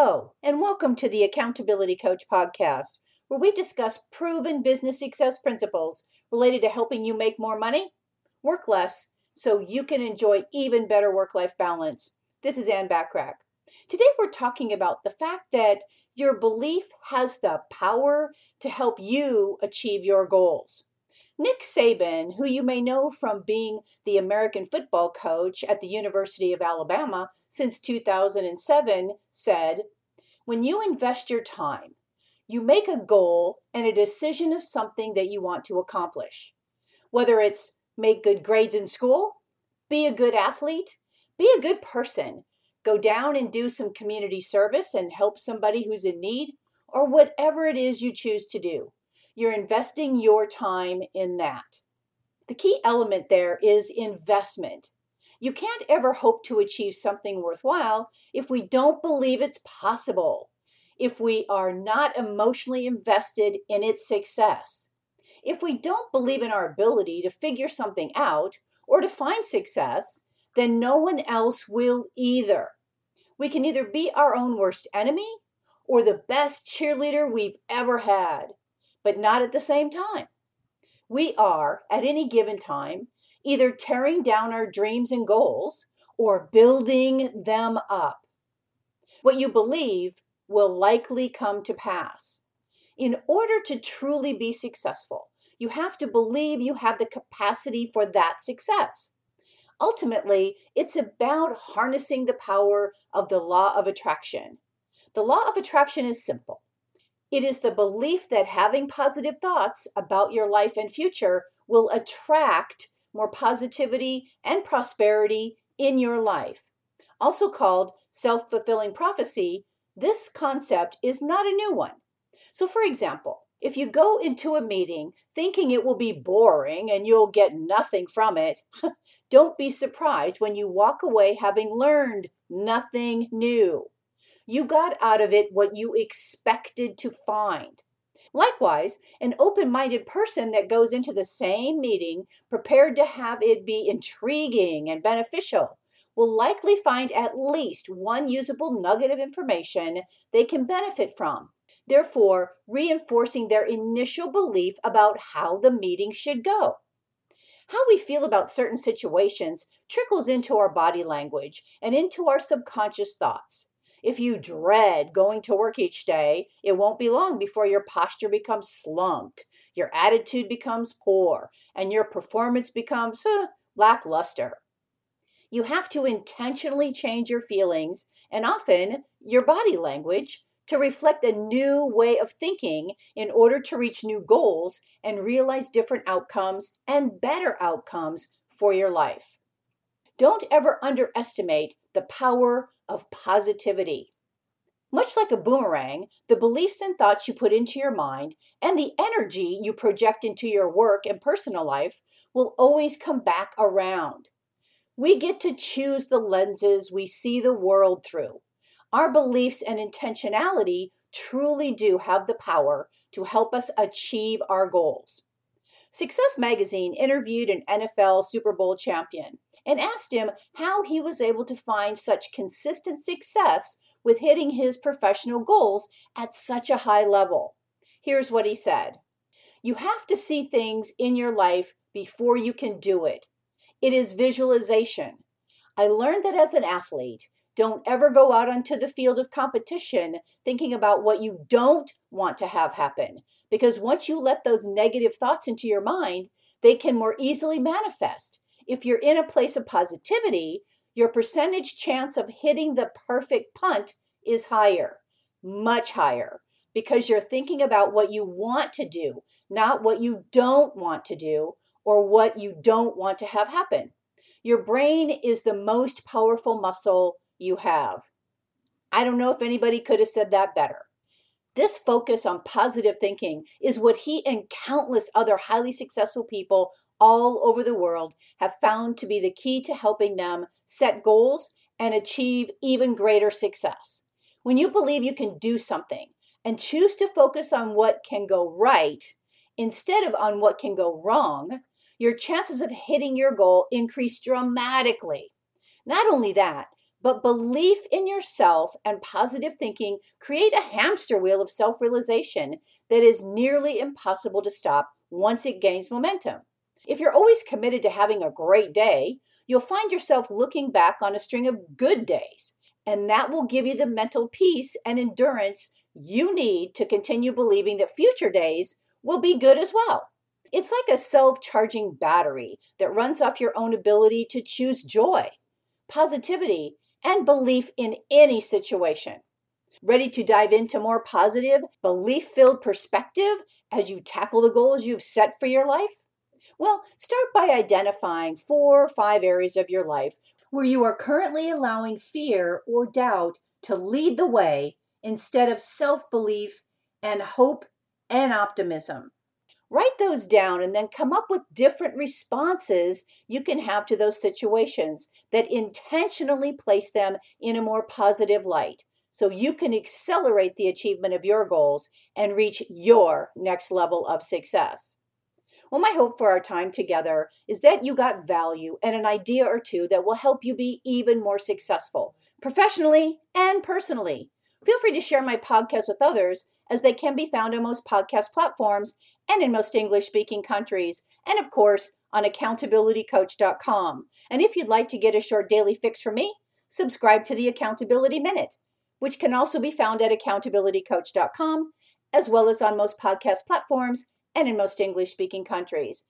Hello, and welcome to the Accountability Coach podcast, where we discuss proven business success principles related to helping you make more money, work less, so you can enjoy even better work life balance. This is Ann Bachrach. Today, we're talking about the fact that your belief has the power to help you achieve your goals. Nick Saban, who you may know from being the American football coach at the University of Alabama since 2007, said, When you invest your time, you make a goal and a decision of something that you want to accomplish. Whether it's make good grades in school, be a good athlete, be a good person, go down and do some community service and help somebody who's in need, or whatever it is you choose to do. You're investing your time in that. The key element there is investment. You can't ever hope to achieve something worthwhile if we don't believe it's possible, if we are not emotionally invested in its success. If we don't believe in our ability to figure something out or to find success, then no one else will either. We can either be our own worst enemy or the best cheerleader we've ever had but not at the same time. We are, at any given time, either tearing down our dreams and goals or building them up. What you believe will likely come to pass. In order to truly be successful, you have to believe you have the capacity for that success. Ultimately, it's about harnessing the power of the law of attraction. The law of attraction is simple it is the belief that having positive thoughts about your life and future will attract more positivity and prosperity in your life. Also called self fulfilling prophecy, this concept is not a new one. So, for example, if you go into a meeting thinking it will be boring and you'll get nothing from it, don't be surprised when you walk away having learned nothing new. You got out of it what you expected to find. Likewise, an open minded person that goes into the same meeting prepared to have it be intriguing and beneficial will likely find at least one usable nugget of information they can benefit from, therefore, reinforcing their initial belief about how the meeting should go. How we feel about certain situations trickles into our body language and into our subconscious thoughts. If you dread going to work each day, it won't be long before your posture becomes slumped, your attitude becomes poor, and your performance becomes huh, lackluster. You have to intentionally change your feelings and often your body language to reflect a new way of thinking in order to reach new goals and realize different outcomes and better outcomes for your life. Don't ever underestimate the power of positivity. Much like a boomerang, the beliefs and thoughts you put into your mind and the energy you project into your work and personal life will always come back around. We get to choose the lenses we see the world through. Our beliefs and intentionality truly do have the power to help us achieve our goals. Success Magazine interviewed an NFL Super Bowl champion and asked him how he was able to find such consistent success with hitting his professional goals at such a high level. Here's what he said You have to see things in your life before you can do it. It is visualization. I learned that as an athlete, don't ever go out onto the field of competition thinking about what you don't want to have happen. Because once you let those negative thoughts into your mind, they can more easily manifest. If you're in a place of positivity, your percentage chance of hitting the perfect punt is higher, much higher, because you're thinking about what you want to do, not what you don't want to do or what you don't want to have happen. Your brain is the most powerful muscle you have. I don't know if anybody could have said that better. This focus on positive thinking is what he and countless other highly successful people all over the world have found to be the key to helping them set goals and achieve even greater success. When you believe you can do something and choose to focus on what can go right instead of on what can go wrong, your chances of hitting your goal increase dramatically. Not only that, But belief in yourself and positive thinking create a hamster wheel of self realization that is nearly impossible to stop once it gains momentum. If you're always committed to having a great day, you'll find yourself looking back on a string of good days. And that will give you the mental peace and endurance you need to continue believing that future days will be good as well. It's like a self charging battery that runs off your own ability to choose joy, positivity, and belief in any situation. Ready to dive into more positive, belief filled perspective as you tackle the goals you've set for your life? Well, start by identifying four or five areas of your life where you are currently allowing fear or doubt to lead the way instead of self belief and hope and optimism. Write those down and then come up with different responses you can have to those situations that intentionally place them in a more positive light so you can accelerate the achievement of your goals and reach your next level of success. Well, my hope for our time together is that you got value and an idea or two that will help you be even more successful professionally and personally. Feel free to share my podcast with others as they can be found on most podcast platforms and in most English speaking countries, and of course on accountabilitycoach.com. And if you'd like to get a short daily fix from me, subscribe to the Accountability Minute, which can also be found at accountabilitycoach.com, as well as on most podcast platforms and in most English speaking countries.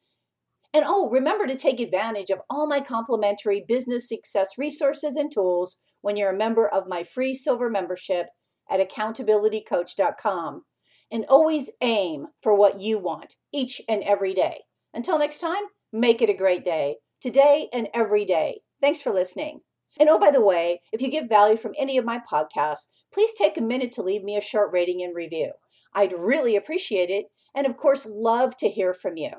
And oh, remember to take advantage of all my complimentary business success resources and tools when you're a member of my free silver membership at accountabilitycoach.com. And always aim for what you want each and every day. Until next time, make it a great day, today and every day. Thanks for listening. And oh, by the way, if you get value from any of my podcasts, please take a minute to leave me a short rating and review. I'd really appreciate it, and of course, love to hear from you.